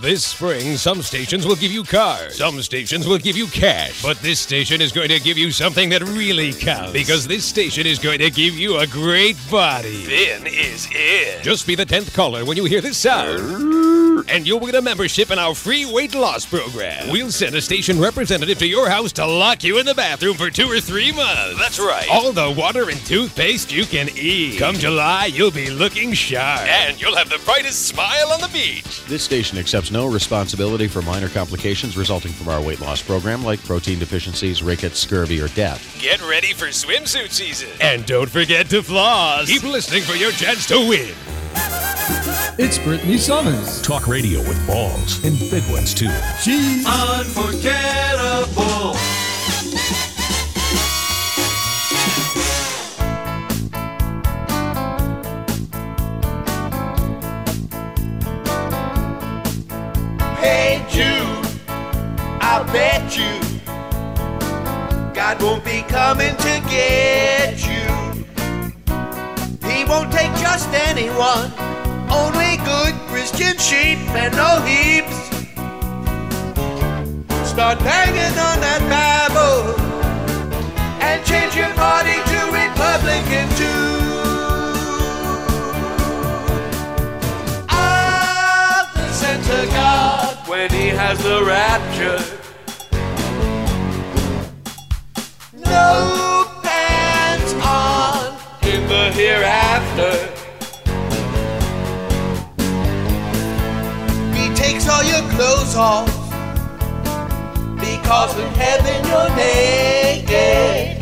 This spring, some stations will give you cars, some stations will give you cash, but this station is going to give you something that really counts. Because this station is going to give you a great body. Finn is in. Just be the 10th caller when you hear this sound. And you'll win a membership in our free weight loss program. We'll send a station representative to your house to lock you in the bathroom for two or three months. That's right. All the water and toothpaste you can eat. Come July, you'll be looking sharp. And you'll have the brightest smile on the beach. This station accepts no responsibility for minor complications resulting from our weight loss program, like protein deficiencies, rickets, scurvy, or death. Get ready for swimsuit season. And don't forget to floss. Keep listening for your chance to win. It's Britany Somers. Talk radio with balls and big ones too. She's Unforgettable. Hey Jude, I bet you God won't be coming to get you. He won't take just anyone, only good Christian sheep and no heaps. Start banging on that Bible and change your party to Republican too. I'll listen to God when He has the rapture. No pants on in the hereafter. Clothes off because in heaven you're naked.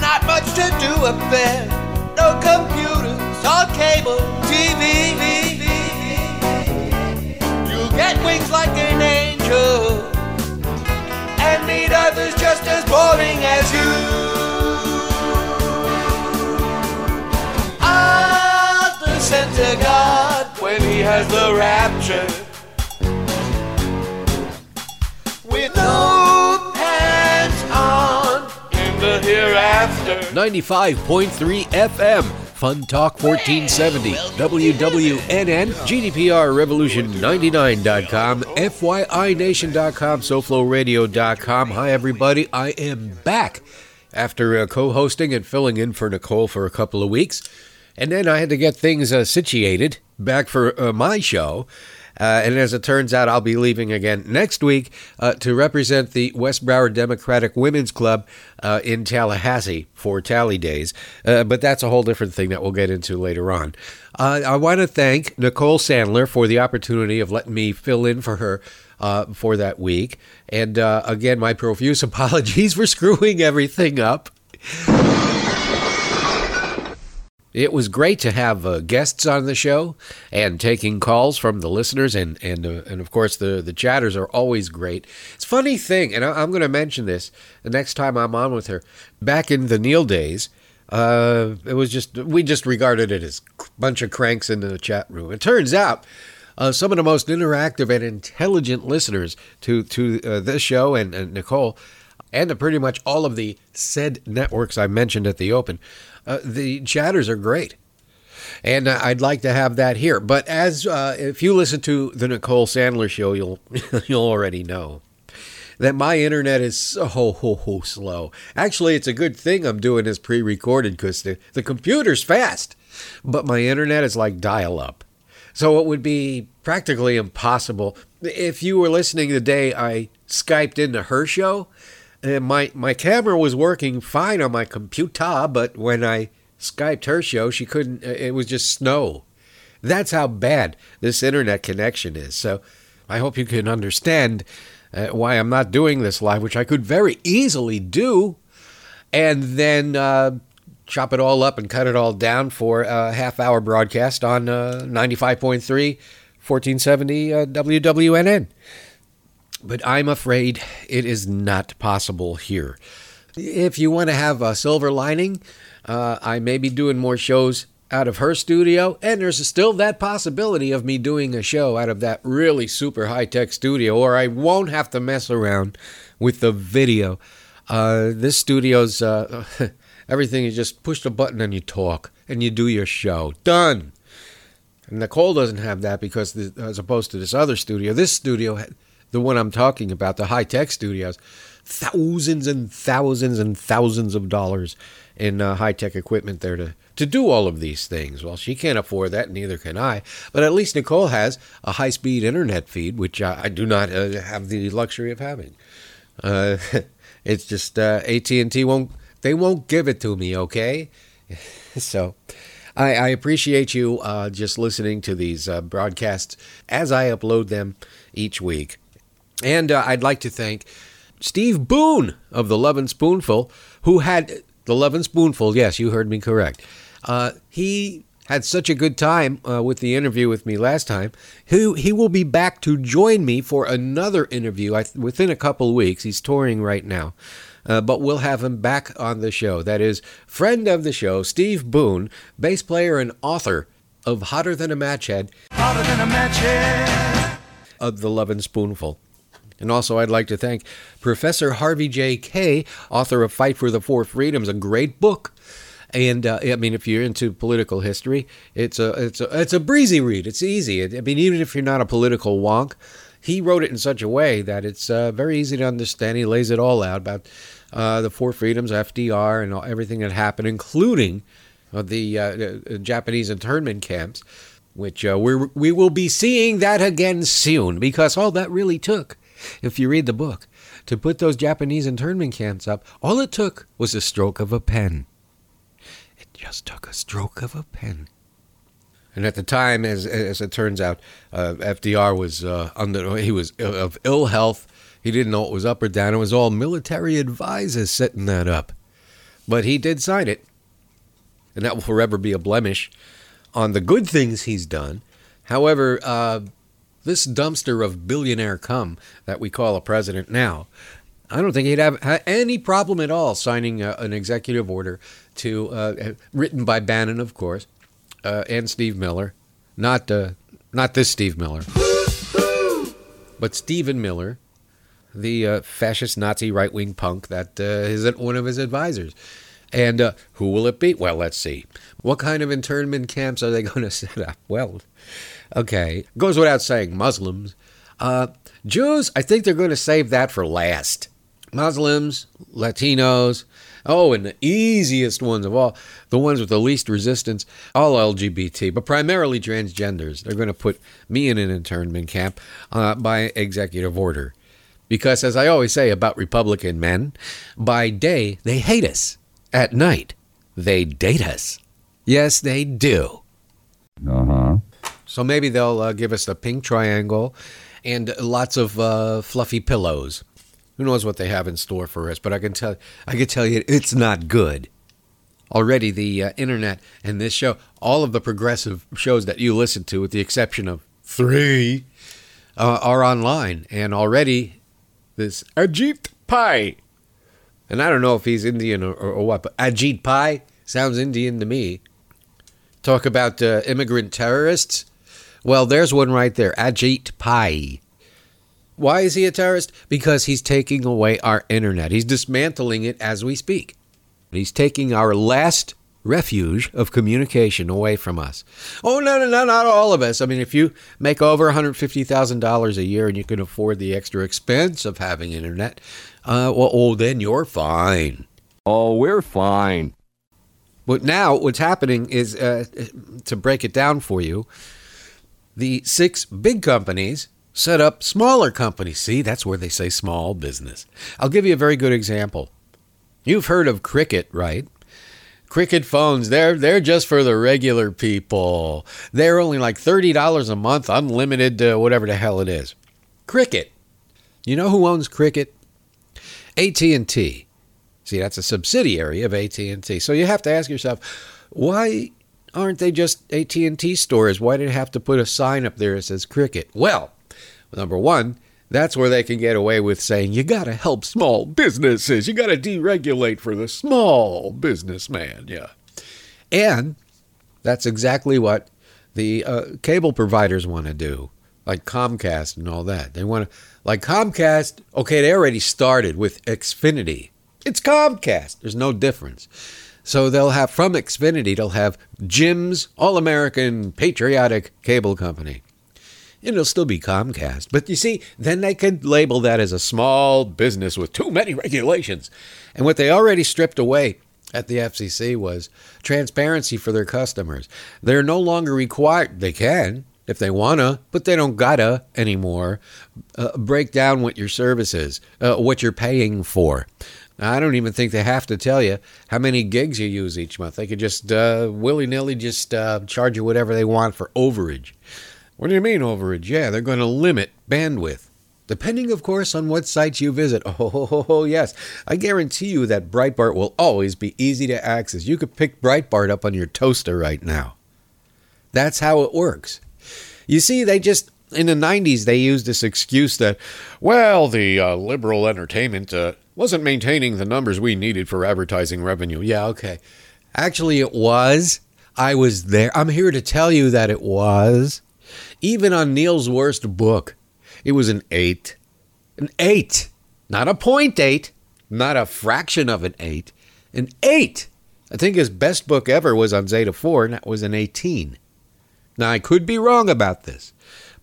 Not much to do up there. No computers or cable TV. You'll get wings like an angel and meet others just as boring as you. I'll listen to God when He has the rapture. 95.3 FM. Fun Talk 1470, WWNN, GDPR Revolution 99.com, FYINation.com, SoFloRadio.com. Hi, everybody. I am back after uh, co hosting and filling in for Nicole for a couple of weeks. And then I had to get things uh, situated back for uh, my show. Uh, and as it turns out, I'll be leaving again next week uh, to represent the West Broward Democratic Women's Club uh, in Tallahassee for Tally Days. Uh, but that's a whole different thing that we'll get into later on. Uh, I want to thank Nicole Sandler for the opportunity of letting me fill in for her. Uh, for that week. And again, my profuse apologies for screwing everything up. It was great to have uh, guests on the show and taking calls from the listeners, and and uh, and of course the the chatters are always great. It's funny thing, and I, am going to mention this the next time I'm on with her. Back in the Neil days, uh, it was just we just regarded it as a bunch of cranks in the chat room. It turns out. Uh, some of the most interactive and intelligent listeners to to uh, this show and, and Nicole, and to pretty much all of the said networks I mentioned at the open, uh, the chatters are great. And uh, I'd like to have that here. But as uh, if you listen to the Nicole Sandler show, you'll you'll already know that my internet is so ho, ho, slow. Actually, it's a good thing I'm doing this pre-recorded because the, the computer's fast, but my internet is like dial-up. So it would be practically impossible if you were listening the day I Skyped into her show and my my camera was working fine on my computer, but when I skyped her show, she couldn't. uh, It was just snow. That's how bad this internet connection is. So I hope you can understand uh, why I'm not doing this live, which I could very easily do, and then uh, chop it all up and cut it all down for a half hour broadcast on uh, 95.3, 1470 uh, WWNN but I'm afraid it is not possible here. If you want to have a silver lining, uh, I may be doing more shows out of her studio, and there's still that possibility of me doing a show out of that really super high tech studio, or I won't have to mess around with the video. Uh, this studio's uh, everything. You just push the button and you talk, and you do your show. Done. And Nicole doesn't have that because, the, as opposed to this other studio, this studio, the one I'm talking about, the high tech studios, thousands and thousands and thousands of dollars in uh, high tech equipment there to, to do all of these things. Well, she can't afford that, neither can I. But at least Nicole has a high speed internet feed, which I, I do not uh, have the luxury of having. Uh, it's just uh, AT and T won't they won't give it to me. Okay, so I, I appreciate you uh, just listening to these uh, broadcasts as I upload them each week, and uh, I'd like to thank Steve Boone of the Lovin' Spoonful, who had the Lovin' Spoonful. Yes, you heard me correct. Uh, he had such a good time uh, with the interview with me last time. He, he will be back to join me for another interview I, within a couple weeks. He's touring right now. Uh, but we'll have him back on the show. That is, friend of the show, Steve Boone, bass player and author of Hotter Than a Match Head, Hotter than a match head. of The Lovin' Spoonful. And also, I'd like to thank Professor Harvey J. Kaye, author of Fight for the Four Freedoms, a great book. And uh, I mean, if you're into political history, it's a it's a it's a breezy read. It's easy. I mean, even if you're not a political wonk, he wrote it in such a way that it's uh, very easy to understand. He lays it all out about uh, the four freedoms, FDR, and all, everything that happened, including uh, the uh, uh, Japanese internment camps, which uh, we we will be seeing that again soon because all that really took, if you read the book, to put those Japanese internment camps up, all it took was a stroke of a pen. It just took a stroke of a pen. And at the time, as as it turns out, uh, FDR was uh, under he was ill- of ill health. He didn't know it was up or down. It was all military advisors setting that up, but he did sign it, and that will forever be a blemish on the good things he's done. However, uh, this dumpster of billionaire cum that we call a president now, I don't think he'd have any problem at all signing uh, an executive order to uh, written by Bannon, of course, uh, and Steve Miller, not uh, not this Steve Miller, but Stephen Miller, the uh, fascist Nazi right wing punk that uh, is one of his advisors. And uh, who will it be? Well, let's see. What kind of internment camps are they going to set up? Well, okay, goes without saying, Muslims. Uh, Jews, I think they're going to save that for last. Muslims, Latinos, oh, and the easiest ones of all, the ones with the least resistance, all LGBT, but primarily transgenders. They're going to put me in an internment camp uh, by executive order. Because, as I always say about Republican men, by day they hate us, at night they date us. Yes, they do. Uh huh. So maybe they'll uh, give us a pink triangle and lots of uh, fluffy pillows. Who knows what they have in store for us? But I can tell I can tell you it's not good. Already, the uh, internet and this show, all of the progressive shows that you listen to, with the exception of three, uh, are online, and already this Ajit Pai, and I don't know if he's Indian or, or, or what, but Ajit Pai sounds Indian to me. Talk about uh, immigrant terrorists. Well, there's one right there, Ajit Pai. Why is he a terrorist? Because he's taking away our internet. He's dismantling it as we speak. He's taking our last refuge of communication away from us. Oh, no, no, no, not all of us. I mean, if you make over $150,000 a year and you can afford the extra expense of having internet, uh, well, oh, then you're fine. Oh, we're fine. But now what's happening is, uh, to break it down for you, the six big companies set up smaller companies. See, that's where they say small business. I'll give you a very good example. You've heard of Cricket, right? Cricket phones, they're they're just for the regular people. They're only like $30 a month, unlimited uh, whatever the hell it is. Cricket. You know who owns Cricket? AT&T. See, that's a subsidiary of AT&T. So you have to ask yourself, why aren't they just AT&T stores? Why did they have to put a sign up there that says Cricket? Well, number one, that's where they can get away with saying you got to help small businesses. You got to deregulate for the small businessman. Yeah. And that's exactly what the uh, cable providers want to do, like Comcast and all that. They want to, like Comcast, okay, they already started with Xfinity. It's Comcast. There's no difference. So they'll have from Xfinity, they'll have Jim's All American Patriotic Cable Company. It'll still be Comcast. But you see, then they could label that as a small business with too many regulations. And what they already stripped away at the FCC was transparency for their customers. They're no longer required, they can if they wanna, but they don't gotta anymore. Uh, break down what your service is, uh, what you're paying for. I don't even think they have to tell you how many gigs you use each month. They could just uh, willy nilly just uh, charge you whatever they want for overage. What do you mean overage? Yeah, they're going to limit bandwidth. Depending, of course, on what sites you visit. Oh, oh, oh, oh, yes. I guarantee you that Breitbart will always be easy to access. You could pick Breitbart up on your toaster right now. That's how it works. You see, they just, in the 90s, they used this excuse that, well, the uh, liberal entertainment uh, wasn't maintaining the numbers we needed for advertising revenue. Yeah, okay. Actually, it was. I was there. I'm here to tell you that it was. Even on Neil's worst book, it was an eight. An eight. Not a point eight, not a fraction of an eight. An eight. I think his best book ever was on Zeta 4, and that was an 18. Now, I could be wrong about this,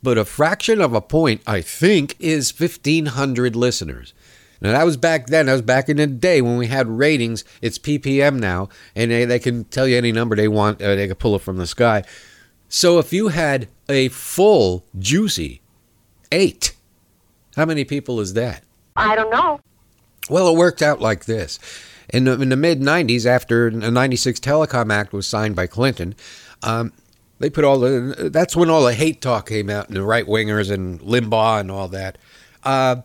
but a fraction of a point, I think, is 1,500 listeners. Now, that was back then. That was back in the day when we had ratings. It's ppm now, and they, they can tell you any number they want. Uh, they can pull it from the sky. So if you had a full, juicy eight, how many people is that? I don't know. Well, it worked out like this. In the, in the mid 90s, after the 96 Telecom Act was signed by Clinton, um, they put all the, that's when all the hate talk came out and the right wingers and Limbaugh and all that. Uh,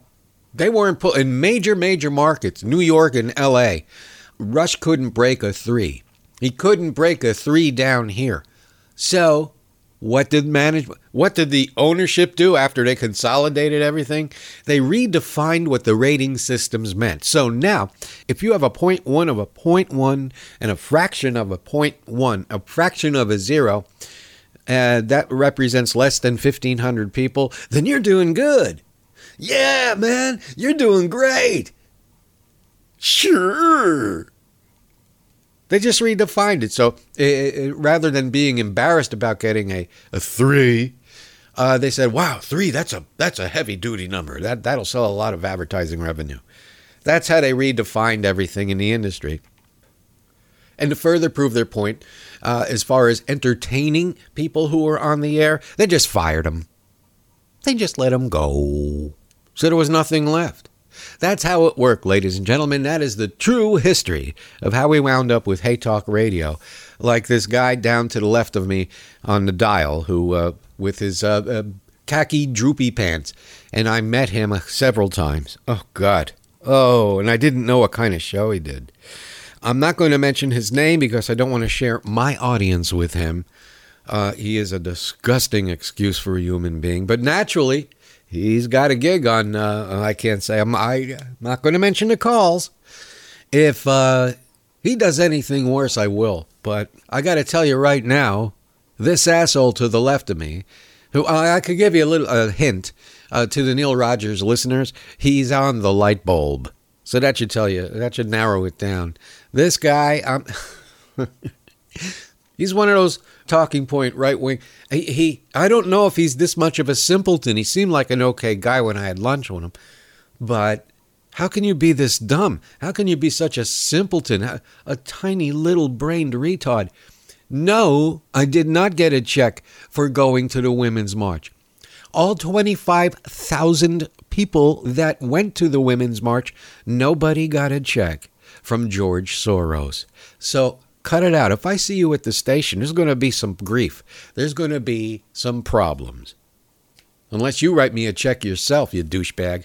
they weren't put in major, major markets, New York and LA. Rush couldn't break a three. He couldn't break a three down here. So, what did management, what did the ownership do after they consolidated everything? They redefined what the rating systems meant. So now, if you have a point one of a point one and a fraction of a point one, a fraction of a zero, uh, that represents less than 1,500 people, then you're doing good. Yeah, man, you're doing great. Sure. They just redefined it. So uh, rather than being embarrassed about getting a, a three, uh, they said, "Wow, three. That's a that's a heavy duty number. That that'll sell a lot of advertising revenue." That's how they redefined everything in the industry. And to further prove their point, uh, as far as entertaining people who were on the air, they just fired them. They just let them go. So there was nothing left. That's how it worked, ladies and gentlemen. That is the true history of how we wound up with Hey Talk Radio. Like this guy down to the left of me on the dial, who, uh, with his uh, uh, khaki droopy pants, and I met him several times. Oh, God. Oh, and I didn't know what kind of show he did. I'm not going to mention his name because I don't want to share my audience with him. Uh, he is a disgusting excuse for a human being, but naturally, he's got a gig on. Uh, I can't say I'm, I, am not going to mention the calls. If uh, he does anything worse, I will. But I got to tell you right now, this asshole to the left of me, who I, I could give you a little a hint uh, to the Neil Rogers listeners, he's on the light bulb. So that should tell you. That should narrow it down. This guy, um, he's one of those talking point right wing. He, he, I don't know if he's this much of a simpleton. He seemed like an okay guy when I had lunch with him, but how can you be this dumb? How can you be such a simpleton, a, a tiny little brained retard? No, I did not get a check for going to the Women's March. All 25,000 people that went to the Women's March, nobody got a check from George Soros. So cut it out. If I see you at the station, there's going to be some grief. There's going to be some problems. Unless you write me a check yourself, you douchebag.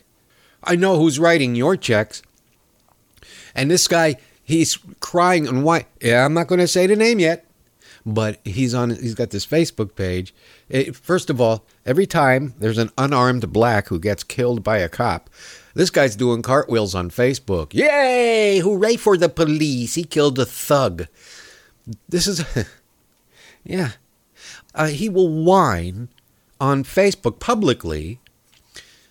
I know who's writing your checks. And this guy, he's crying and why? Yeah, I'm not going to say the name yet, but he's on. He's got this Facebook page. It, first of all, every time there's an unarmed black who gets killed by a cop, this guy's doing cartwheels on Facebook. Yay! Hooray for the police! He killed a thug. This is, yeah. Uh, he will whine on Facebook publicly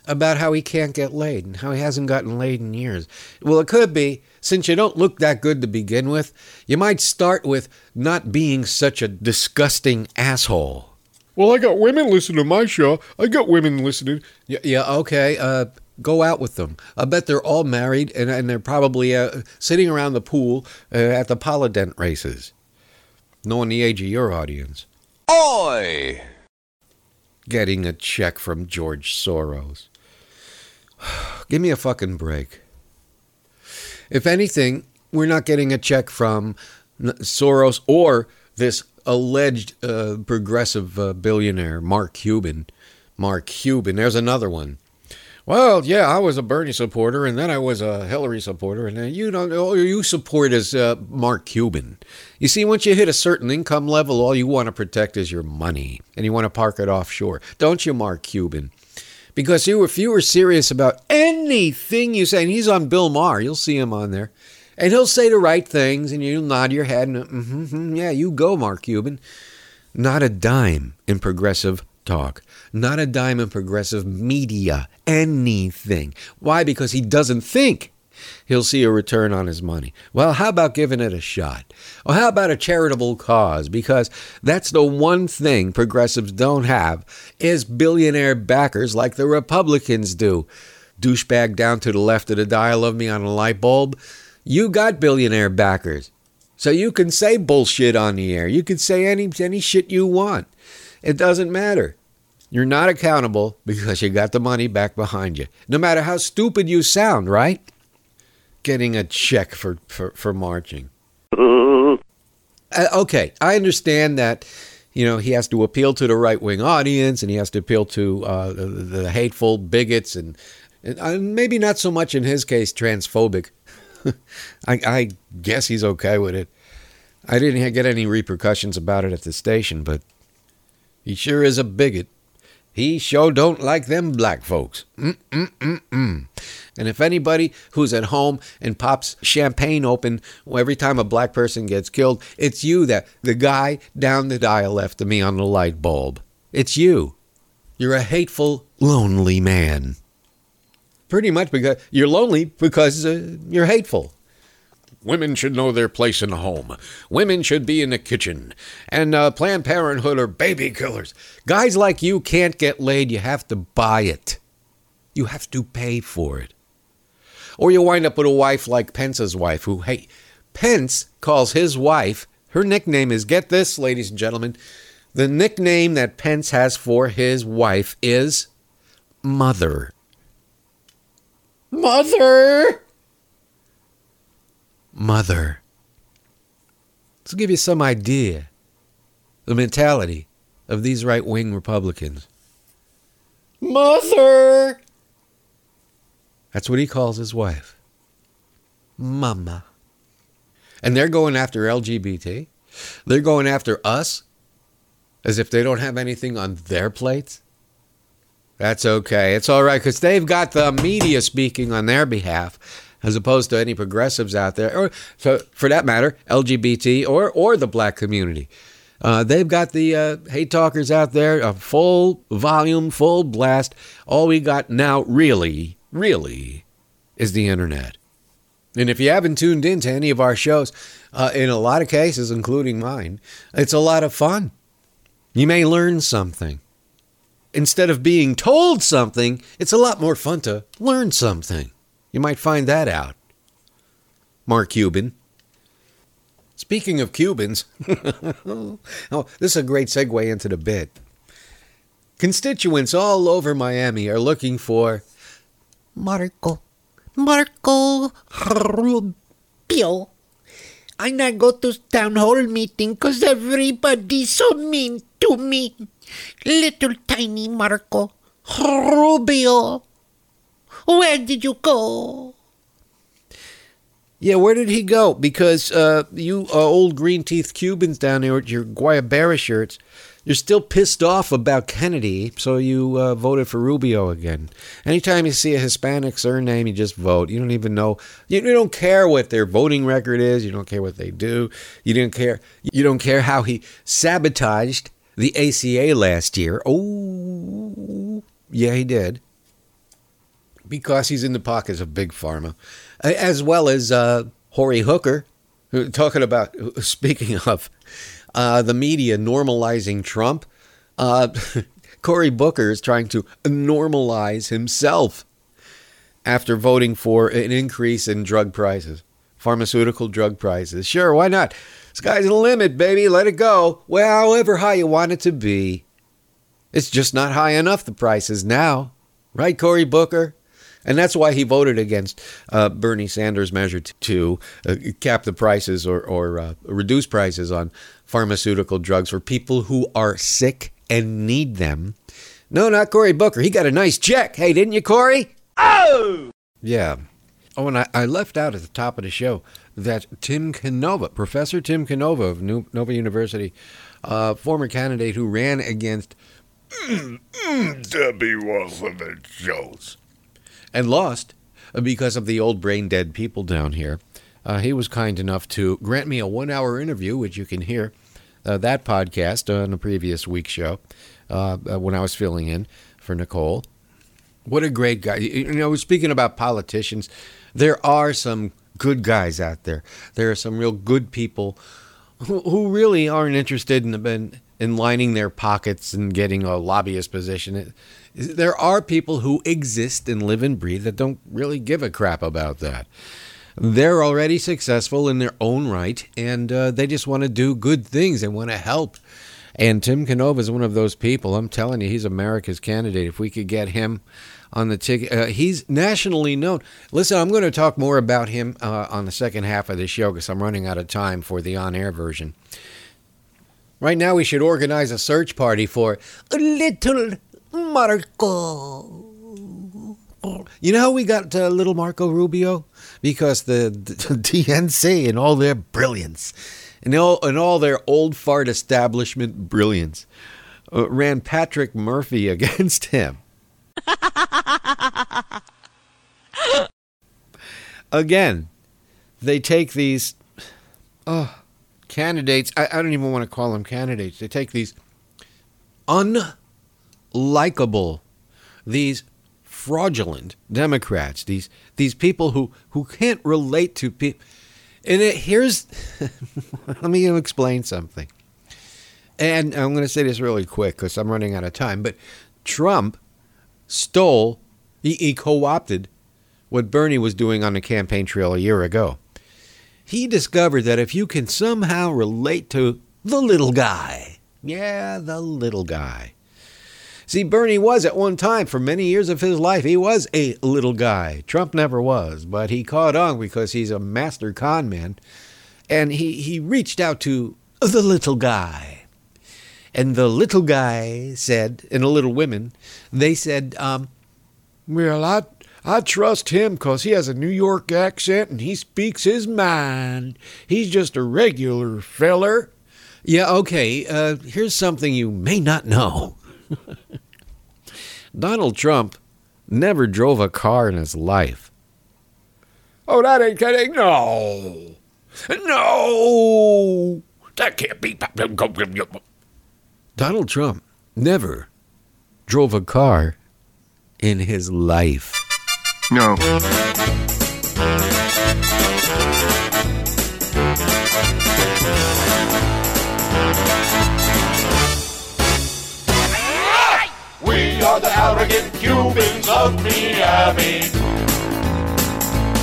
about how he can't get laid and how he hasn't gotten laid in years. Well, it could be since you don't look that good to begin with, you might start with not being such a disgusting asshole. Well, I got women listening to my show. I got women listening. Yeah, yeah okay. Uh, go out with them. I bet they're all married and, and they're probably uh, sitting around the pool uh, at the Polident races, knowing the age of your audience. Oi! Getting a check from George Soros. Give me a fucking break. If anything, we're not getting a check from Soros or this alleged uh, progressive uh, billionaire, Mark Cuban. Mark Cuban, there's another one. Well, yeah, I was a Bernie supporter, and then I was a Hillary supporter, and then you don't know you support as uh, Mark Cuban. You see, once you hit a certain income level, all you want to protect is your money, and you want to park it offshore, don't you, Mark Cuban? Because you, if you were serious about anything you say, and he's on Bill Maher, you'll see him on there, and he'll say the right things, and you'll nod your head, and mm-hmm, mm-hmm, yeah, you go, Mark Cuban. Not a dime in progressive talk, not a dime in progressive media, anything. Why? Because he doesn't think he'll see a return on his money. Well, how about giving it a shot? Or how about a charitable cause? Because that's the one thing progressives don't have is billionaire backers like the Republicans do. Douchebag down to the left of the dial of me on a light bulb. You got billionaire backers. So you can say bullshit on the air. You can say any any shit you want. It doesn't matter. You're not accountable because you got the money back behind you. No matter how stupid you sound, right? Getting a check for, for, for marching. Uh, okay, I understand that, you know, he has to appeal to the right wing audience and he has to appeal to uh, the, the hateful bigots and, and uh, maybe not so much in his case transphobic. I, I guess he's okay with it. I didn't get any repercussions about it at the station, but he sure is a bigot. He sure don't like them black folks. Mm-mm-mm-mm. And if anybody who's at home and pops champagne open every time a black person gets killed, it's you that the guy down the dial left of me on the light bulb. It's you. You're a hateful, lonely man. Pretty much because you're lonely because uh, you're hateful. Women should know their place in the home. Women should be in the kitchen. And uh, Planned Parenthood are baby killers. Guys like you can't get laid. You have to buy it. You have to pay for it. Or you wind up with a wife like Pence's wife, who, hey, Pence calls his wife, her nickname is, get this, ladies and gentlemen, the nickname that Pence has for his wife is Mother. Mother! Mother. Let's give you some idea the mentality of these right wing Republicans. Mother! That's what he calls his wife. Mama. And they're going after LGBT. They're going after us as if they don't have anything on their plates. That's okay. It's all right because they've got the media speaking on their behalf as opposed to any progressives out there, or so for that matter, LGBT or or the black community. Uh, they've got the uh, hate talkers out there, a full volume, full blast. All we got now, really, really, is the internet. And if you haven't tuned in to any of our shows, uh, in a lot of cases, including mine, it's a lot of fun. You may learn something. Instead of being told something, it's a lot more fun to learn something. You might find that out. Mark Cuban. Speaking of Cubans, oh, this is a great segue into the bit. Constituents all over Miami are looking for Marco, Marco Rubio. I not go to town hall meeting cause everybody's so mean to me. Little tiny Marco Rubio. Where did you go? Yeah, where did he go? Because uh, you uh, old green teeth Cubans down there with your Guayabera shirts, you're still pissed off about Kennedy, so you uh, voted for Rubio again. Anytime you see a Hispanic surname, you just vote. You don't even know. You, you don't care what their voting record is. You don't care what they do. You didn't care. You don't care how he sabotaged the ACA last year. Oh, yeah, he did. Because he's in the pockets of big pharma, as well as uh, Horry Hooker, who- talking about. Speaking of uh, the media normalizing Trump, uh, Cory Booker is trying to normalize himself after voting for an increase in drug prices, pharmaceutical drug prices. Sure, why not? Sky's the limit, baby. Let it go. Well, however high you want it to be. It's just not high enough, the prices now. Right, Cory Booker? And that's why he voted against uh, Bernie Sanders' measure to, to uh, cap the prices or, or uh, reduce prices on pharmaceutical drugs for people who are sick and need them. No, not Cory Booker. He got a nice check. Hey, didn't you, Cory? Oh! Yeah. Oh, and I, I left out at the top of the show that Tim Canova, Professor Tim Canova of New, Nova University, uh, former candidate who ran against Debbie Wasserman Jones. And lost uh, because of the old brain dead people down here. Uh, he was kind enough to grant me a one hour interview, which you can hear uh, that podcast on a previous week's show uh, uh, when I was filling in for Nicole. What a great guy. You know, speaking about politicians, there are some good guys out there. There are some real good people who, who really aren't interested in, in in lining their pockets and getting a lobbyist position. It- there are people who exist and live and breathe that don't really give a crap about that. They're already successful in their own right, and uh, they just want to do good things and want to help. And Tim Canova is one of those people. I'm telling you, he's America's candidate. If we could get him on the ticket, uh, he's nationally known. Listen, I'm going to talk more about him uh, on the second half of the show because I'm running out of time for the on-air version. Right now, we should organize a search party for a little Marco. You know how we got uh, little Marco Rubio? Because the, the DNC and all their brilliance and all, and all their old fart establishment brilliance uh, ran Patrick Murphy against him. Again, they take these oh, candidates. I, I don't even want to call them candidates. They take these unlikable, these fraudulent Democrats, these these people who who can't relate to people. And it, here's, let me explain something. And I'm going to say this really quick because I'm running out of time. But Trump stole, he, he co-opted what Bernie was doing on the campaign trail a year ago. He discovered that if you can somehow relate to the little guy, yeah, the little guy. See, Bernie was at one time, for many years of his life, he was a little guy. Trump never was, but he caught on because he's a master con man. And he, he reached out to the little guy. And the little guy said, and the little women, they said, um, Well, I, I trust him because he has a New York accent and he speaks his mind. He's just a regular feller. Yeah, okay. Uh, here's something you may not know Donald Trump never drove a car in his life. Oh, that ain't kidding. No. No. That can't be. Donald Trump never drove a car in his life. No. Are Cubans of Miami.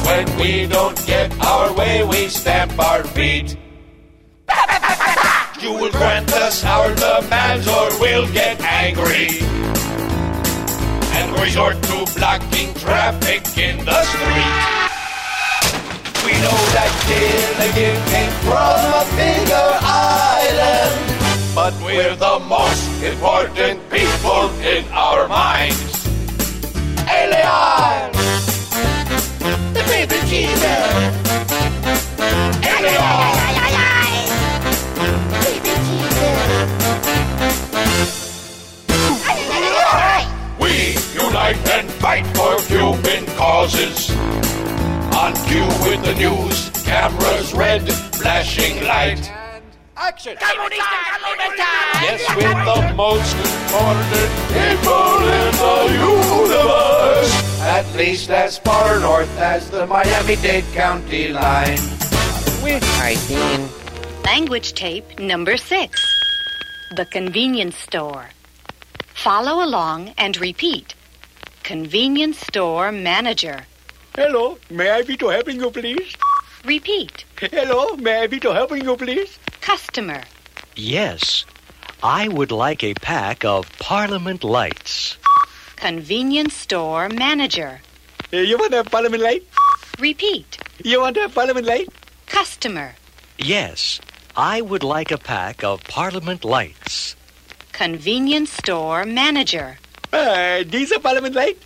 When we don't get our way, we stamp our feet. You will grant us our demands or we'll get angry. And resort to blocking traffic in the street. We know that Gilligan came from a bigger island. But we're the most important people in our minds. Alien! The baby Jesus! Alien! We unite and fight for Cuban causes. On cue with the news, cameras red, flashing light. Action! Yes, with the most important people in the universe. At least as far north as the Miami-Dade County line. Language tape number six. The convenience store. Follow along and repeat. Convenience store manager. Hello, may I be to helping you, please? Repeat. Hello, may I be to helping you, please? Customer. Yes, I would like a pack of Parliament lights. Convenience store manager. Uh, you want a Parliament light? Repeat. You want a Parliament light? Customer. Yes, I would like a pack of Parliament lights. Convenience store manager. Uh, this a Parliament light?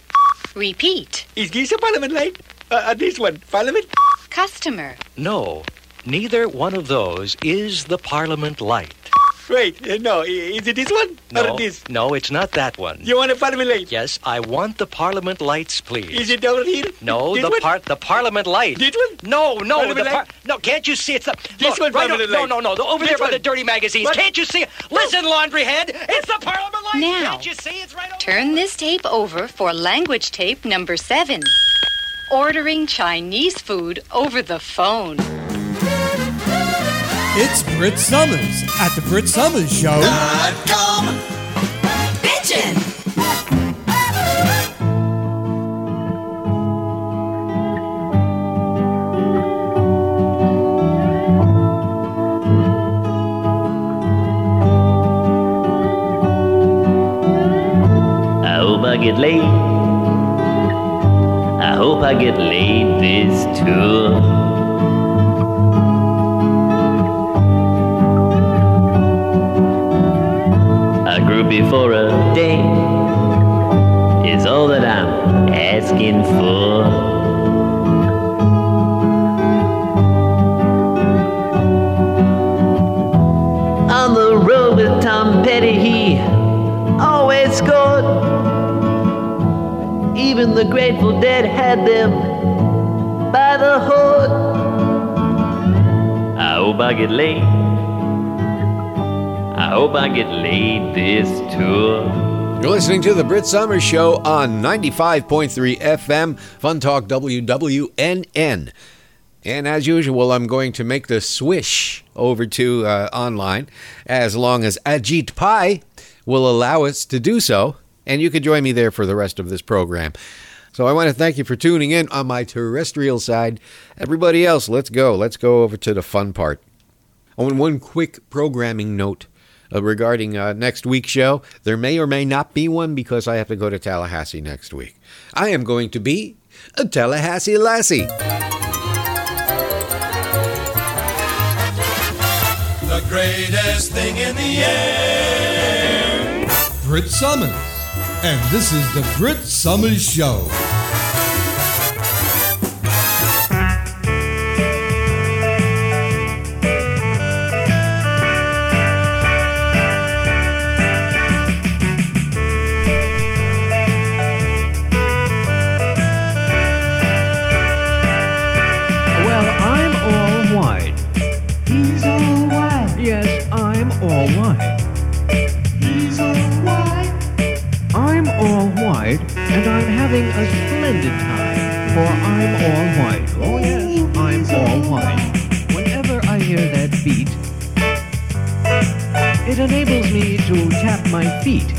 Repeat. Is this a Parliament light? Uh, uh, this one, Parliament? Customer. No, neither one of those is the Parliament light. Wait, uh, no, is it this one? No, Or this? no, it's not that one. You want a Parliament light? Yes, I want the Parliament lights, please. Is it over here? No, this the one? part, the Parliament light. This one? No, no, Parliament the par- no. Can't you see it's the This look, one, right Parliament o- light. No, no, no. Over This there by the dirty magazines. What? Can't you see it? Listen, laundry head, it's the Parliament light. Now. Can't you see it's right over Turn this tape over for language tape number seven. Ordering Chinese food over the phone. It's Brit Somers at the Brit Somers Show. I hope I get laid. I hope I get laid this tour. Groupie for a day is all that I'm asking for. On the road with Tom Petty, he always scored. Even the Grateful Dead had them by the hood. I hope I get laid. I hope I get laid this tour. You're listening to the Brit Somers Show on 95.3 FM, Fun Talk WWNN. And as usual, I'm going to make the swish over to uh, online as long as Ajit Pai will allow us to do so. And you can join me there for the rest of this program. So I want to thank you for tuning in on my terrestrial side. Everybody else, let's go. Let's go over to the fun part. Oh, and one quick programming note uh, regarding uh, next week's show. There may or may not be one because I have to go to Tallahassee next week. I am going to be a Tallahassee lassie. The greatest thing in the air. Brit Somers. And this is the Brit Somers Show. And I'm having a splendid time, for I'm all white. Oh, yes, I'm all white. Whenever I hear that beat, it enables me to tap my feet.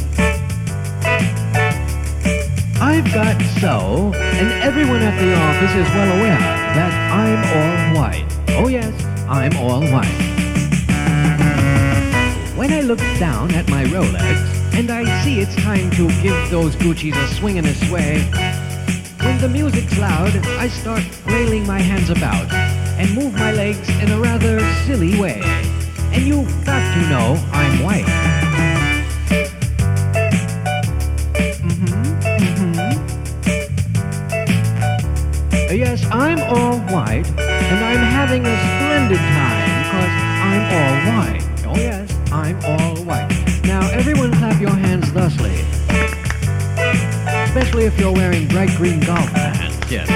I've got so, and everyone at the office is well aware that I'm all white. Oh yes, I'm all white. When I look down at my Rolex, and I see it's time to give those Gucci's a swing and a sway, when the music's loud, I start flailing my hands about and move my legs in a rather silly way. And you've got to know I'm white. Uh, Yes, I'm all white, and I'm having a splendid time because I'm all white. Oh yes, I'm all white. Now everyone clap your hands thusly. Especially if you're wearing bright green golf pants, yes.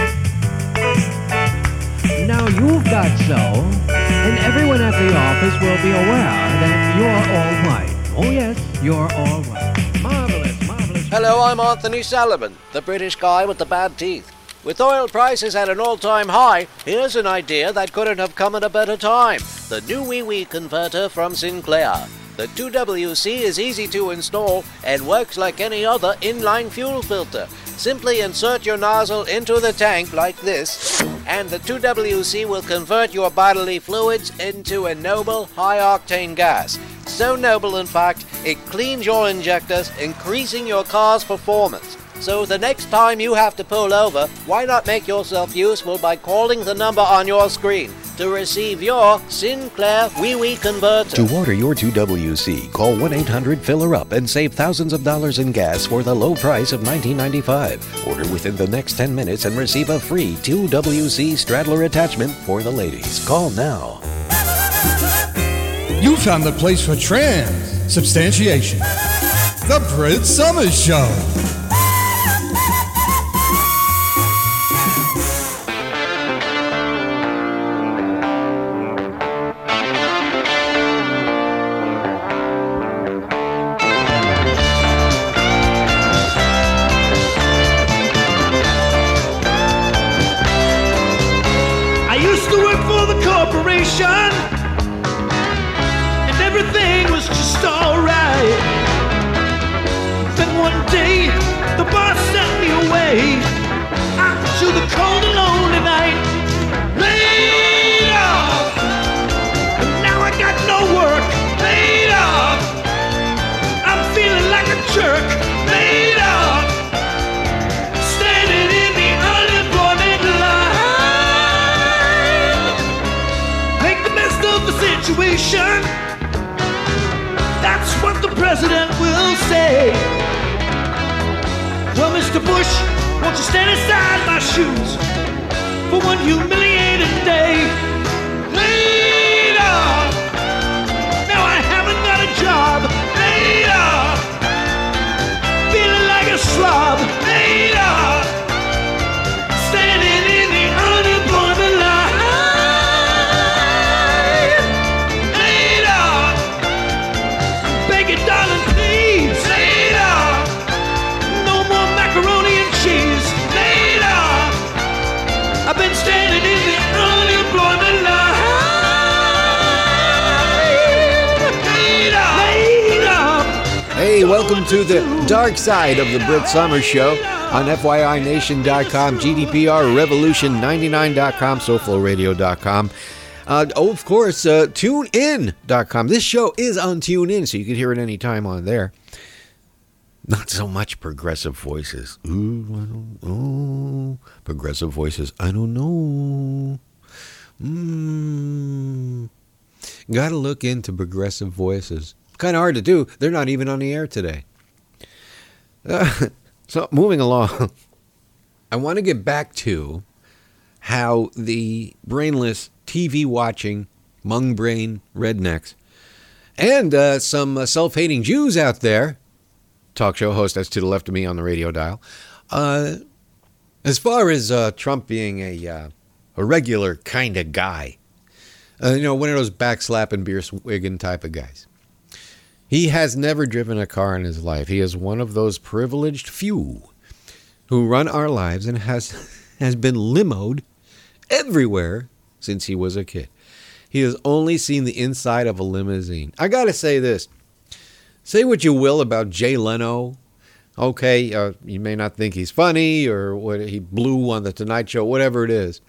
Now you've got so, and everyone at the office will be aware that you're all white. Oh yes, you're all white. Marvelous, marvelous. Hello, I'm Anthony Salomon, the British guy with the bad teeth. With oil prices at an all-time high, here's an idea that couldn't have come at a better time. The new Wee Wee converter from Sinclair. The 2WC is easy to install and works like any other inline fuel filter. Simply insert your nozzle into the tank like this, and the 2WC will convert your bodily fluids into a noble, high-octane gas. So noble, in fact, it cleans your injectors, increasing your car's performance. So the next time you have to pull over, why not make yourself useful by calling the number on your screen to receive your Sinclair Wee Wee converter? To order your 2WC, call 1 800 Filler Up and save thousands of dollars in gas for the low price of $19.95. Order within the next 10 minutes and receive a free 2WC straddler attachment for the ladies. Call now. You found the place for trans substantiation. The Brit Somers Show. Situation. That's what the president will say. Well, Mr. Bush, won't you stand aside my shoes for one humiliating day? Welcome to the dark side of the Brit Summer Show on FYINation.com, GDPR Revolution99.com, SoFloRadio.com. Uh, oh, of course, uh, TuneIn.com. This show is on TuneIn, so you can hear it anytime on there. Not so much progressive voices. Ooh, I don't know. Progressive voices. I don't know. Mm. Got to look into progressive voices. Kind of hard to do. They're not even on the air today. Uh, so, moving along, I want to get back to how the brainless TV watching, mung brain rednecks, and uh, some uh, self hating Jews out there, talk show host that's to the left of me on the radio dial, uh, as far as uh, Trump being a, uh, a regular kind of guy, you know, one of those backslapping beer swigging type of guys. He has never driven a car in his life. He is one of those privileged few who run our lives and has has been limoed everywhere since he was a kid. He has only seen the inside of a limousine. I got to say this. Say what you will about Jay Leno. Okay, uh, you may not think he's funny or what he blew on the Tonight Show, whatever it is.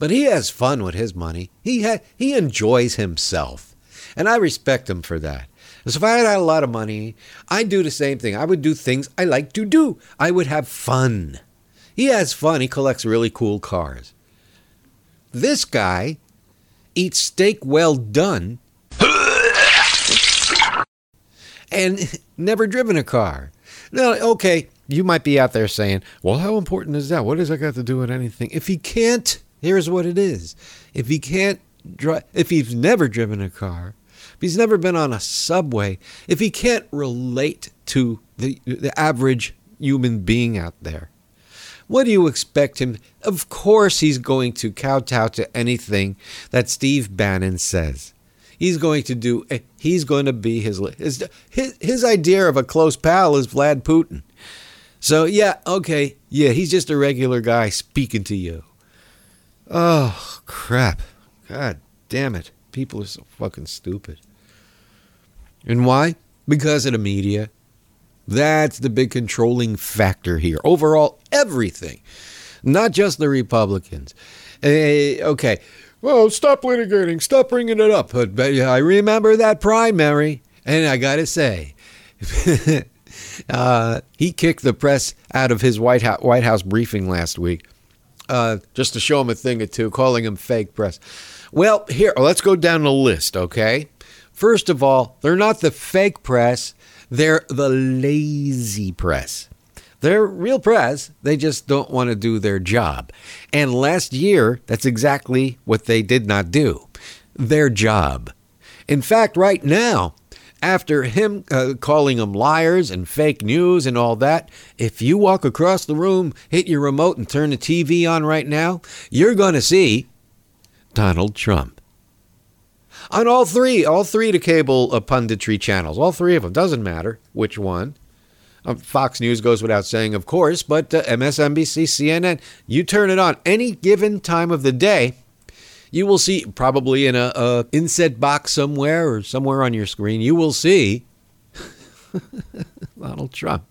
But he has fun with his money. He ha- he enjoys himself. And I respect him for that. So if I had a lot of money, I'd do the same thing. I would do things I like to do. I would have fun. He has fun. He collects really cool cars. This guy eats steak well done and never driven a car. Now, okay, you might be out there saying, well, how important is that? What does that got to do with anything? If he can't, here's what it is. If he can't drive, if he's never driven a car, if he's never been on a subway, if he can't relate to the, the average human being out there, what do you expect him? Of course, he's going to kowtow to anything that Steve Bannon says. He's going to do. Eh, he's going to be his his, his idea of a close pal is Vlad Putin. So, yeah, okay. Yeah, he's just a regular guy speaking to you. Oh, crap. God damn it. People are so fucking stupid. And why? Because of the media. That's the big controlling factor here. Overall, everything. Not just the Republicans. Eh, okay. Well, stop litigating. Stop bringing it up. But, but I remember that primary. And I got to say, uh, he kicked the press out of his White House, White House briefing last week uh, just to show him a thing or two, calling him fake press. Well, here, let's go down the list, okay? First of all, they're not the fake press, they're the lazy press. They're real press, they just don't want to do their job. And last year, that's exactly what they did not do their job. In fact, right now, after him uh, calling them liars and fake news and all that, if you walk across the room, hit your remote, and turn the TV on right now, you're going to see Donald Trump. On all three, all three the cable uh, punditry channels, all three of them, doesn't matter which one. Uh, Fox News goes without saying, of course, but uh, MSNBC, CNN, you turn it on any given time of the day, you will see probably in a, a inset box somewhere or somewhere on your screen, you will see Donald Trump.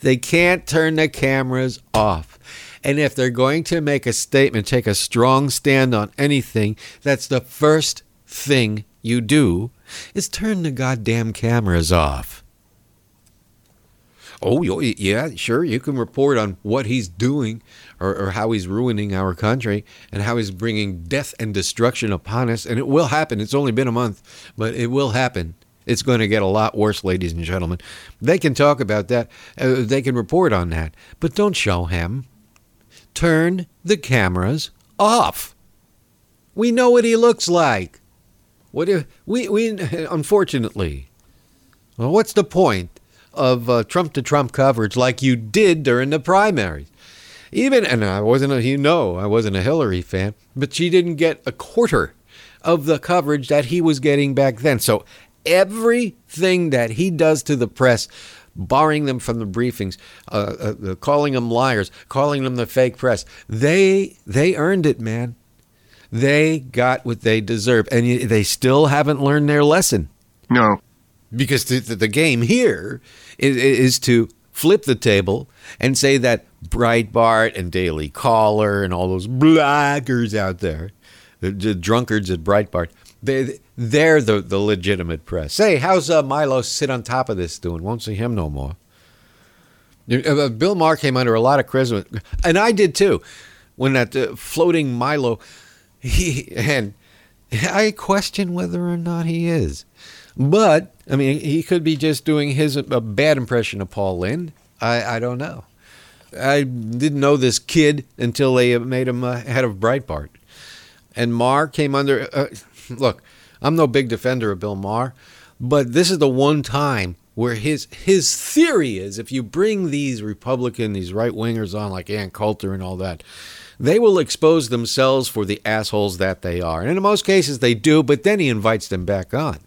They can't turn the cameras off. And if they're going to make a statement, take a strong stand on anything, that's the first thing you do is turn the goddamn cameras off. Oh, yeah, sure. You can report on what he's doing or, or, how he's ruining our country and how he's bringing death and destruction upon us. And it will happen. It's only been a month, but it will happen. It's going to get a lot worse, ladies and gentlemen. They can talk about that, uh, they can report on that, but don't show him. Turn the cameras off. We know what he looks like. What if we, we unfortunately, well, what's the point? of uh, Trump to Trump coverage like you did during the primaries. Even, and I wasn't a, you know, I wasn't a Hillary fan, but she didn't get a quarter of the coverage that he was getting back then. So everything that he does to the press, barring them from the briefings, uh, uh, calling them liars, calling them the fake press, they they earned it, man. They got what they deserve, and they still haven't learned their lesson. No, because the, the game here is, is to flip the table and say that Breitbart and Daily Caller and all those blackers out there, the, the drunkards at Breitbart, they, they're the, the legitimate press. Say, how's uh, Milo sit on top of this doing? Won't see him no more. Uh, Bill Maher came under a lot of criticism, and I did too, when that uh, floating Milo, he, and I question whether or not he is. But I mean, he could be just doing his a bad impression of Paul Lynde. I, I don't know. I didn't know this kid until they made him uh, head of Breitbart. And Maher came under. Uh, look, I'm no big defender of Bill Maher, but this is the one time where his his theory is if you bring these Republican, these right wingers on like Ann Coulter and all that, they will expose themselves for the assholes that they are. And in most cases they do, but then he invites them back on.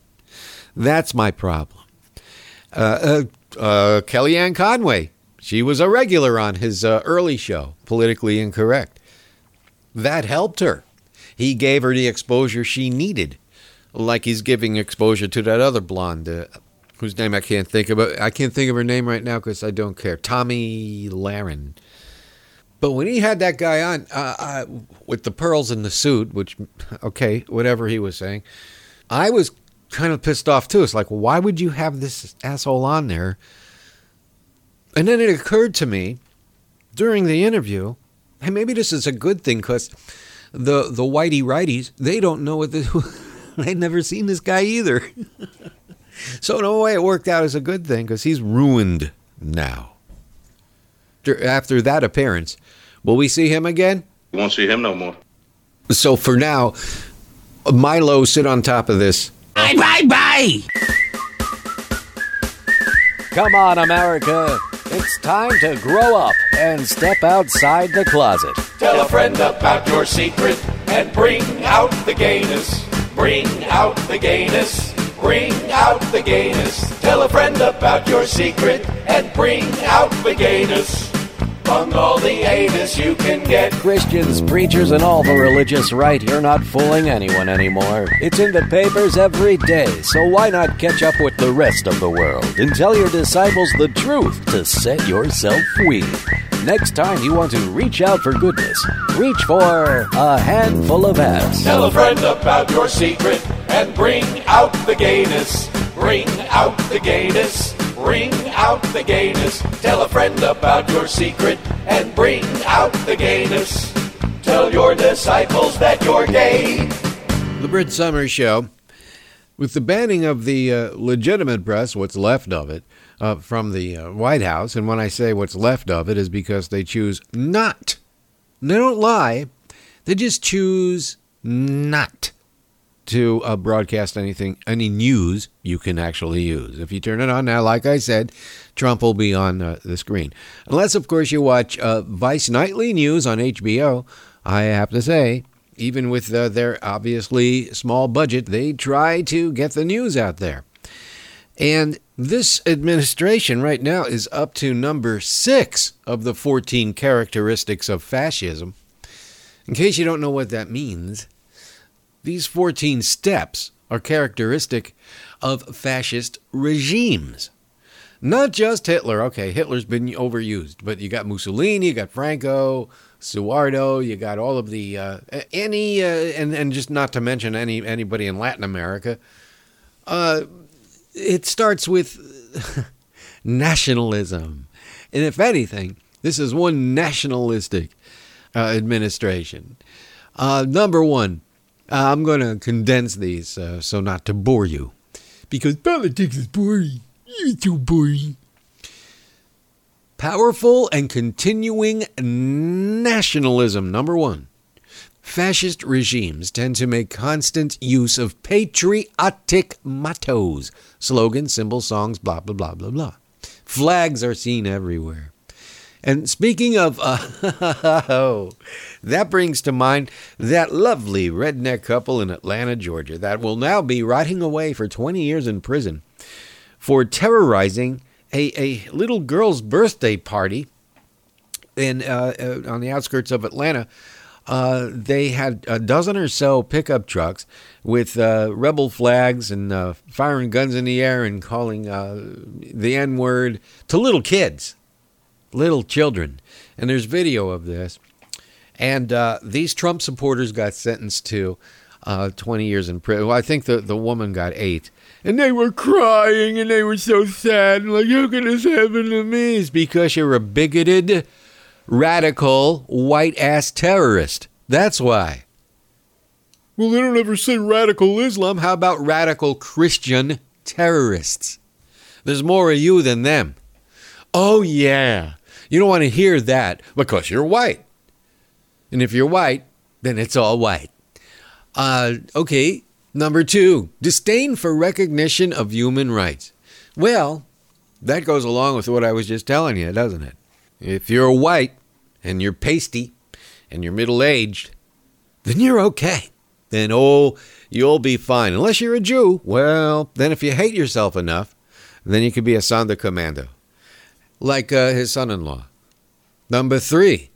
That's my problem. Uh, uh, uh, Kellyanne Conway, she was a regular on his uh, early show, Politically Incorrect. That helped her. He gave her the exposure she needed, like he's giving exposure to that other blonde, uh, whose name I can't think of. I can't think of her name right now because I don't care. Tomi Lahren. But when he had that guy on uh, uh, with the pearls in the suit, which, okay, whatever he was saying, I was kind of pissed off too. It's like, why would you have this asshole on there? And then it occurred to me during the interview, hey, maybe this is a good thing because the the whitey righties they don't know what this. they've never seen this guy either. so in a way, it worked out as a good thing because he's ruined now. After that appearance, will we see him again? You won't see him no more. So for now, Milo sit on top of this Bye, bye, bye! Come on, America. It's time to grow up and step outside the closet. Tell a friend about your secret and bring out the gayness. Bring out the gayness. bring out the gayness. Tell a friend about your secret and bring out the gayness. Among all the anus you can get. Christians, preachers, and all the religious right, you're not fooling anyone anymore. It's in the papers every day, so why not catch up with the rest of the world and tell your disciples the truth to set yourself free? Next time you want to reach out for goodness, reach for a handful of ass. Tell a friend about your secret and bring out the gayness. Bring out the gayness. Bring out the gayness. Tell a friend about your secret and bring out the gayness. Tell your disciples that you're gay. The Brit Summer Show. With the banning of the uh, legitimate press, what's left of it, uh, from the uh, White House, and when I say what's left of it is because they choose not, they don't lie, they just choose not to uh, broadcast anything, any news you can actually use. If you turn it on now, like I said, Trump will be on uh, the screen. Unless, of course, you watch uh, Vice Nightly News on HBO. I have to say, even with uh, their obviously small budget, they try to get the news out there. And this administration right now is up to number six of the 14 characteristics of fascism. In case you don't know what that means, these 14 steps are characteristic of fascist regimes. Not just Hitler. Okay, Hitler's been overused, but you got Mussolini, you got Franco, Suharto, you got all of the uh, any, uh, and and just not to mention any anybody in Latin America. Uh, it starts with nationalism, and if anything, this is one nationalistic uh, administration. Uh, number one, uh, I'm going to condense these uh, so not to bore you, because politics is boring. It's too boring. Powerful and continuing nationalism. Number one. Fascist regimes tend to make constant use of patriotic mottos, slogans, symbols, songs, blah, blah, blah, blah, blah. Flags are seen everywhere. And speaking of, uh, that brings to mind that lovely redneck couple in Atlanta, Georgia, that will now be rotting away for 20 years in prison for terrorizing a, a little girl's birthday party in uh, uh, on the outskirts of Atlanta. Uh, they had a dozen or so pickup trucks with uh, rebel flags and uh, firing guns in the air and calling uh, the N word to little kids, little children. And there's video of this. And uh, these Trump supporters got sentenced to uh, 20 years in prison. Well, I think the, the woman got eight. And they were crying and they were so sad. Like, how can this happen to me? It's because you're a bigoted, radical, white ass terrorist. That's why. Well, they don't ever say radical Islam. How about radical Christian terrorists? There's more of you than them. Oh, yeah. You don't want to hear that because you're white. And if you're white, then it's all white. Uh, okay, number two, disdain for recognition of human rights. Well, that goes along with what I was just telling you, doesn't it? If you're white and you're pasty and you're middle aged, then you're okay. Then, oh, you'll be fine. Unless you're a Jew, well, then if you hate yourself enough, then you could be a Sonderkommando, like uh, his son in law. Number three,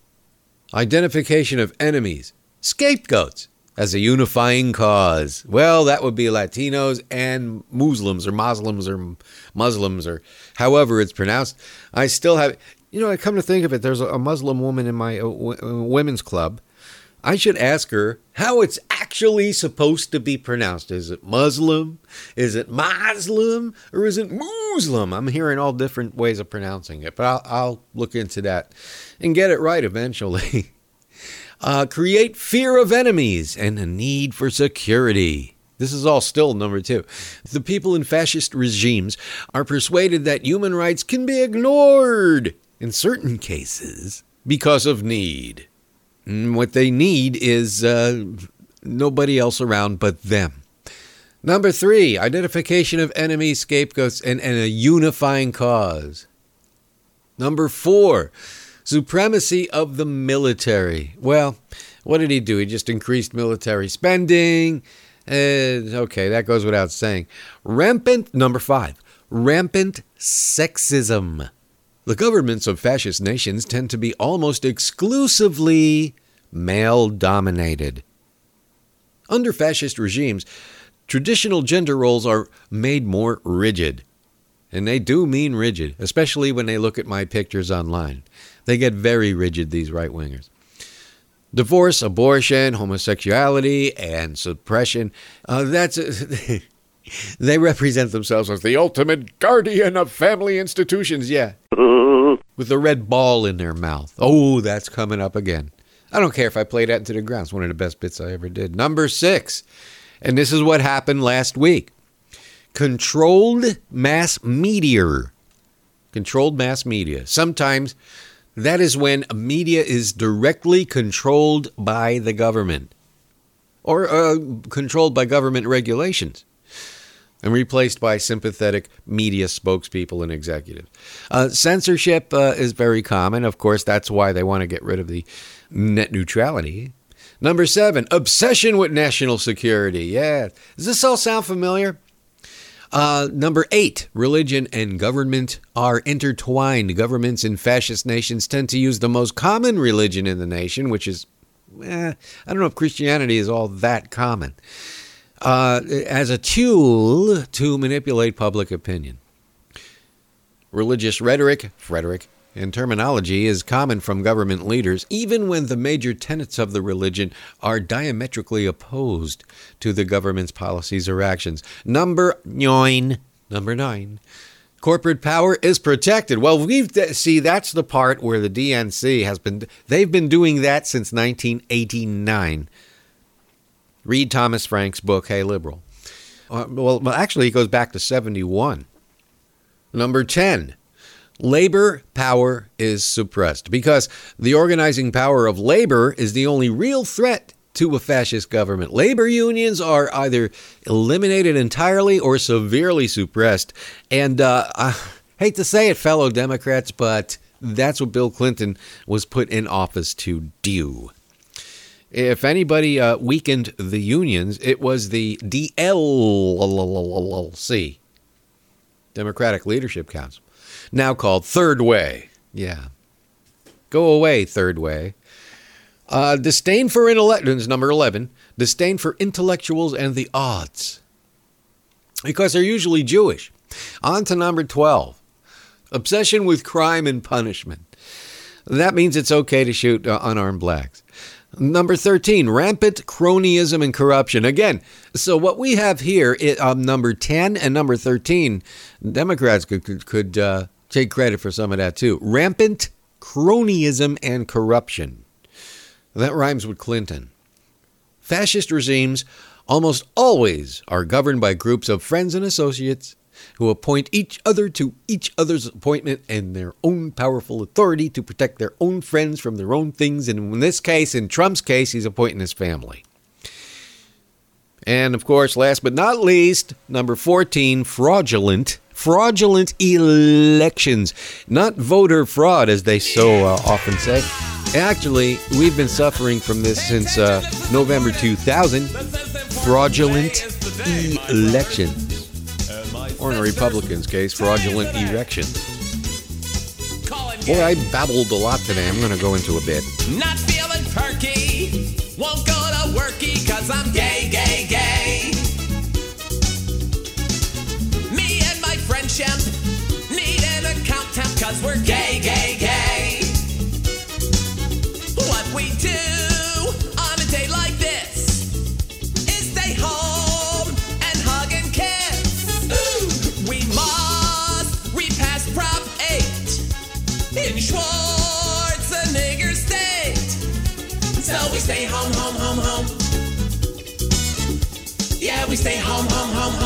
identification of enemies, scapegoats as a unifying cause. Well, that would be Latinos and Muslims or Muslims or Muslims or however it's pronounced. I still have, you know, I come to think of it, there's a Muslim woman in my uh, uh, women's club. I should ask her how it's actually supposed to be pronounced. Is it Muslim? Is it Muslim? Or is it Muslim? I'm hearing all different ways of pronouncing it, but I'll, I'll look into that and get it right eventually. Uh, create fear of enemies and a need for security. This is all still number two. The people in fascist regimes are persuaded that human rights can be ignored in certain cases because of need. And what they need is uh, nobody else around but them. Number three, identification of enemies, scapegoats, and, and a unifying cause. Number four, supremacy of the military. Well, what did he do? He just increased military spending. Uh, okay, that goes without saying. Rampant, number five, rampant sexism. The governments of fascist nations tend to be almost exclusively male dominated. Under fascist regimes, traditional gender roles are made more rigid. And they do mean rigid, especially when they look at my pictures online. They get very rigid, these right wingers. Divorce, abortion, homosexuality, and suppression. Uh, that's. they represent themselves as the ultimate guardian of family institutions, yeah. With a red ball in their mouth. Oh, that's coming up again. I don't care if I play that into the ground. It's one of the best bits I ever did. Number six. And this is what happened last week controlled mass media. Controlled mass media. Sometimes that is when media is directly controlled by the government or uh, controlled by government regulations and replaced by sympathetic media spokespeople and executives. Uh, censorship uh, is very common. Of course, that's why they want to get rid of the net neutrality. Number seven, obsession with national security. Yeah. Does this all sound familiar? Uh, number eight, religion and government are intertwined. Governments in fascist nations tend to use the most common religion in the nation, which is, eh, I don't know if Christianity is all that common, uh, as a tool to manipulate public opinion. Religious rhetoric, rhetoric, and terminology is common from government leaders, even when the major tenets of the religion are diametrically opposed to the government's policies or actions. Number nine. Number nine. Corporate power is protected. Well, we see that's the part where the DNC has been. They've been doing that since 1989. Read Thomas Frank's book, Hey Liberal. Uh, well, actually, it goes back to 71. Number 10 labor power is suppressed because the organizing power of labor is the only real threat to a fascist government. Labor unions are either eliminated entirely or severely suppressed. And uh, I hate to say it, fellow Democrats, but that's what Bill Clinton was put in office to do. If anybody uh, weakened the unions, it was the DLC, Democratic Leadership Council now called Third Way. Yeah. Go away, Third Way. Uh, disdain for intellectuals, number 11. Disdain for intellectuals and the odds. Because they're usually Jewish. On to number 12. Obsession with crime and punishment. That means it's okay to shoot uh, unarmed blacks. Number 13, rampant cronyism and corruption. Again, so what we have here, um, number 10 and number 13, Democrats could, could, could uh, take credit for some of that too. Rampant cronyism and corruption. That rhymes with Clinton. Fascist regimes almost always are governed by groups of friends and associates who appoint each other to each other's appointment and their own powerful authority to protect their own friends from their own things. And in this case, in Trump's case, he's appointing his family. And of course, last but not least, number 14, fraudulent fraudulent elections, not voter fraud, as they so uh, often say. Actually, we've been suffering from this since uh, November 2000 fraudulent elections. Or in a Republican's case, fraudulent erections. Boy, I babbled a lot today. I'm going to go into a bit. Not feeling perky, won't go to worky cause I'm gay, gay, gay. Me and my friend Shemp need an account temp cause we're gay, we stay home, home, home, home.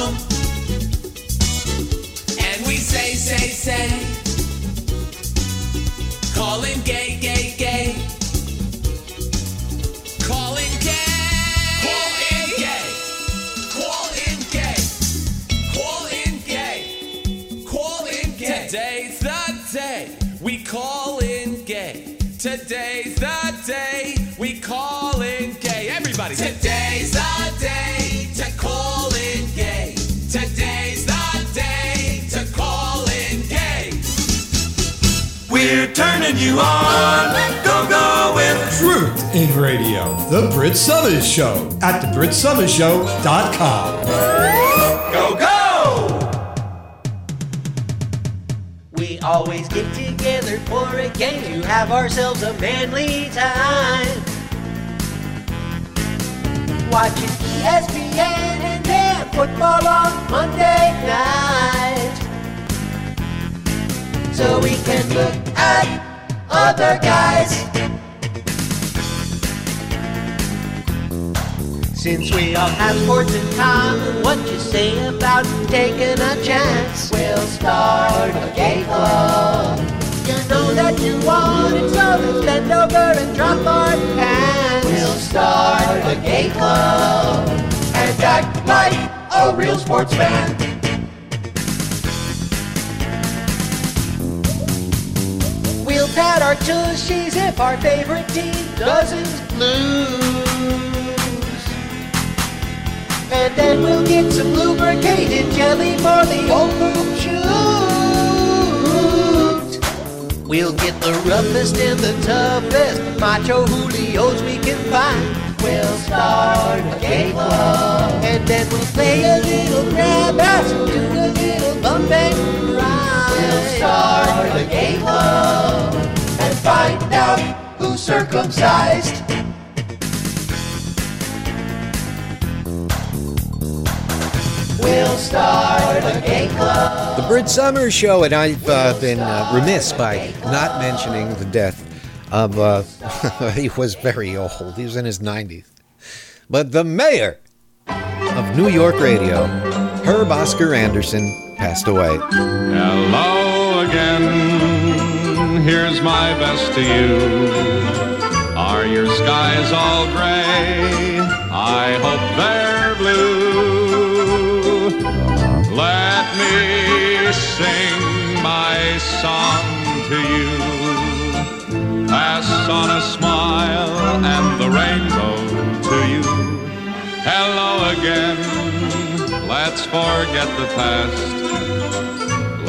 Turning you on. Go go with Truth in Radio, The Brit Somers Show at thebritSomersShow.com. Go go. We always get together for a game to have ourselves a manly time. Watching ESPN and then football on Monday night. So we can look at other guys. Since we all have sports in common, what you say about taking a chance? We'll start a gay club. You know that you want it, so let's bend over and drop our pants. We'll start a gay club and act like a real sports fan. Pat our tushies if our favorite team doesn't lose. And then we'll get some lubricated jelly for the old poop shoot. We'll get the roughest and the toughest macho Julios we can find. We'll start a gay club. And then we'll play a little grab ass do a little bump and ride. We'll start a gay club and find out who's circumcised. We'll start a gay club. The Brit Somers Show, and I've uh, been uh, remiss by not mentioning the death of. Uh, he was very old. He was in his 90s. But the mayor of New York Radio, Herb Oscar Anderson, passed away. Hello again. Here's my best to you. Are your skies all gray? I hope they're blue. Let me sing my song to you. Pass on a smile and the rainbow to you. Hello again. Let's forget the past.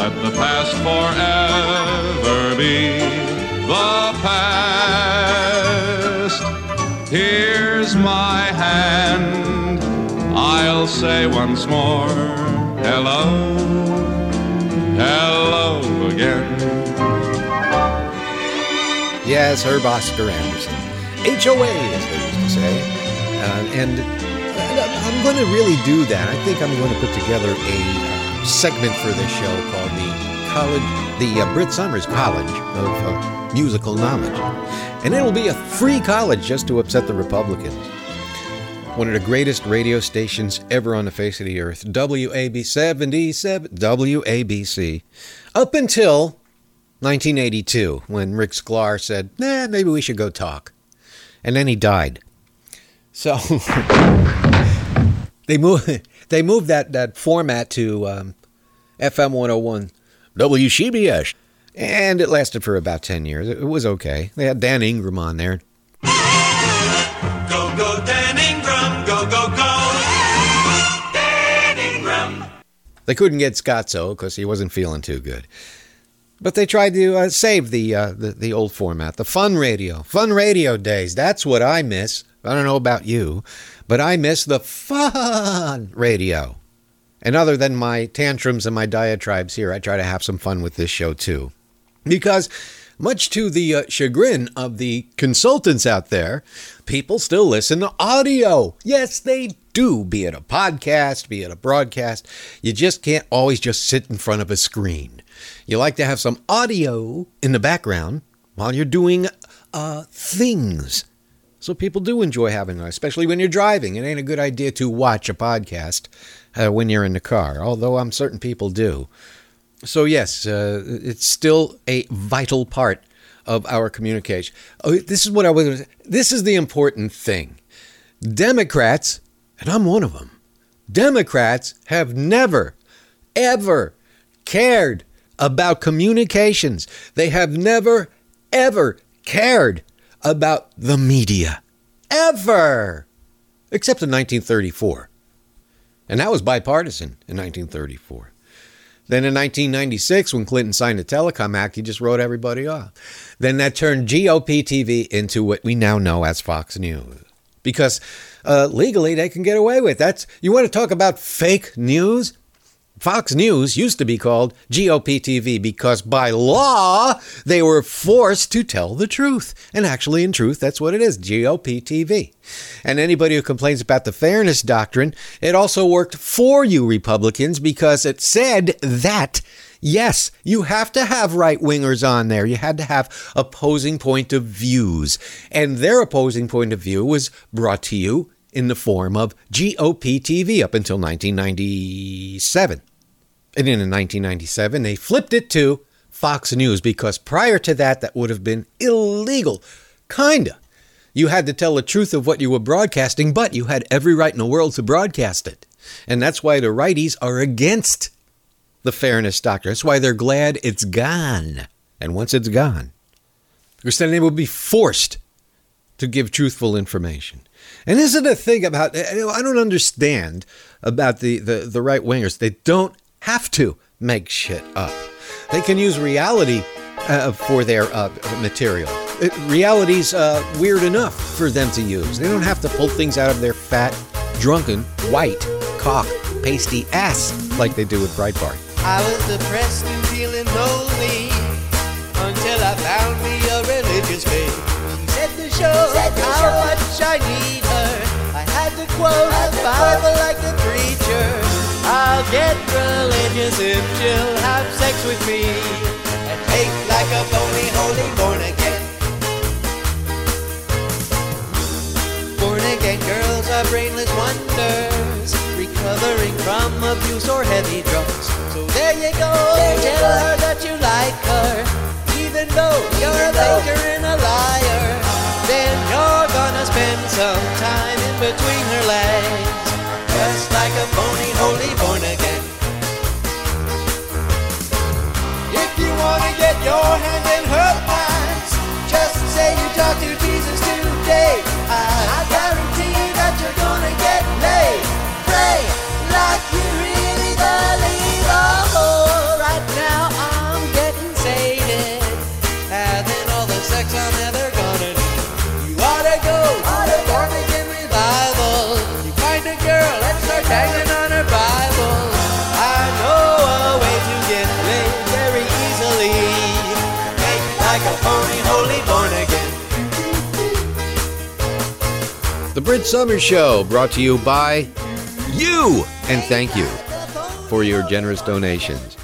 Let the past forever be the past. Here's my hand. I'll say once more, hello, hello again. Yes, Herb Oscar Anderson. HOA, as they used to say. Uh, and I'm going to really do that. I think I'm going to put together a uh, segment for this show called the College, the uh, Brit Somers College of uh, Musical Knowledge. And it'll be a free college just to upset the Republicans. One of the greatest radio stations ever on the face of the earth, WAB 77, WABC, up until 1982, when Rick Sklar said, nah, maybe we should go talk. And then he died. So they moved they moved that, that format to um, FM 101 WCBS. And it lasted for about 10 years. It was okay. They had Dan Ingram on there. Go go Dan Ingram. Go go go. Dan Ingram. They couldn't get Scotzo because he wasn't feeling too good. But they tried to uh, save the, uh, the the old format, the fun radio, fun radio days. That's what I miss. I don't know about you, but I miss the fun radio. And other than my tantrums and my diatribes here, I try to have some fun with this show too. Because, much to the uh, chagrin of the consultants out there, people still listen to audio. Yes, they do, be it a podcast, be it a broadcast. You just can't always just sit in front of a screen. You like to have some audio in the background while you're doing uh, things. So people do enjoy having that, especially when you're driving. It ain't a good idea to watch a podcast uh, when you're in the car, although I'm certain people do. So yes, uh, it's still a vital part of our communication. Oh, this is what I was. This is the important thing. Democrats, and I'm one of them. Democrats have never, ever cared about communications. They have never, ever cared about the media. Ever. Except in 1934. And that was bipartisan in 1934. Then in 1996, when Clinton signed the Telecom Act, he just wrote everybody off. Then that turned GOP TV into what we now know as Fox News. Because uh, legally they can get away with that's you want to talk about fake news Fox News used to be called GOP TV because by law they were forced to tell the truth. And actually, in truth, that's what it is GOP TV. And anybody who complains about the fairness doctrine, it also worked for you Republicans because it said that. Yes, you have to have right wingers on there. You had to have opposing point of views. And their opposing point of view was brought to you in the form of GOP TV up until 1997. And in 1997, they flipped it to Fox News because prior to that, that would have been illegal. Kinda. You had to tell the truth of what you were broadcasting, but you had every right in the world to broadcast it. And that's why the righties are against the fairness doctrine. That's why they're glad it's gone. And once it's gone, because then they will be forced to give truthful information. And this is the thing about I don't understand about the, the, the right wingers. They don't have to make shit up. They can use reality uh, for their uh, material. It, reality's uh, weird enough for them to use. They don't have to pull things out of their fat, drunken, white, cock, pasty ass like they do with Breitbart. I was depressed and feeling lonely until I found me a religious babe. She said to show how much I need her. I had to quote the Bible like a preacher. I'll get religious if she'll have sex with me and make like a phony holy born again. Born again girls are brainless wonders, recovering from abuse or heavy drugs. So there you go, tell her that you like her, even though you're a faker and a liar. Then you're gonna spend some time in between her legs, just like a phony your hand in her pants, just say you talk to Jesus today. I, I guarantee that you're gonna get laid. Pray like you really believe. Oh, oh right now I'm getting sated, having all the sex I'm Summer Show, brought to you by you. And thank you for your generous donations.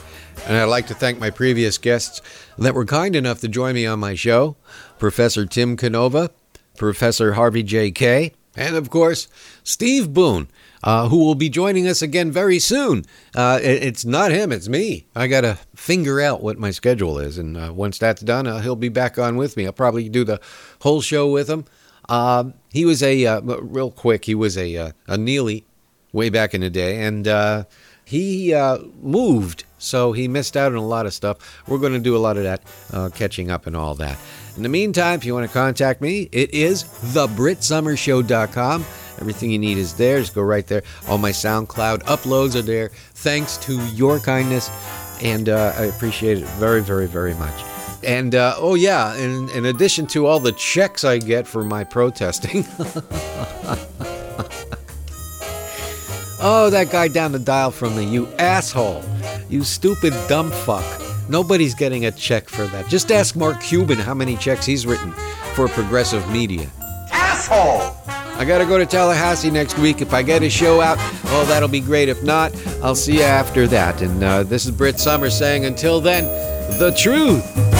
And I'd like to thank my previous guests that were kind enough to join me on my show Professor Tim Canova, Professor Harvey J. Kaye, and of course, Steve Boone. Uh, who will be joining us again very soon. Uh, it- it's not him, it's me. I got to figure out what my schedule is. And uh, once that's done, uh, he'll be back on with me. I'll probably do the whole show with him. Um, he was a, uh, real quick, he was a, uh, a Neely way back in the day. And uh, he uh, moved, so he missed out on a lot of stuff. We're going to do a lot of that, uh, catching up and all that. In the meantime, if you want to contact me, it is thebritsummershow.com. Everything you need is there. Just go right there. All my SoundCloud uploads are there. Thanks to your kindness, and uh, I appreciate it very, very, very much. And uh, oh yeah, in, in addition to all the checks I get for my protesting, oh that guy down the dial from me, you asshole, you stupid dumb fuck. Nobody's getting a check for that. Just ask Mark Cuban how many checks he's written for progressive media. Asshole! I gotta go to Tallahassee next week. If I get a show out, oh, that'll be great. If not, I'll see you after that. And uh, this is Britt Summer saying, until then, the truth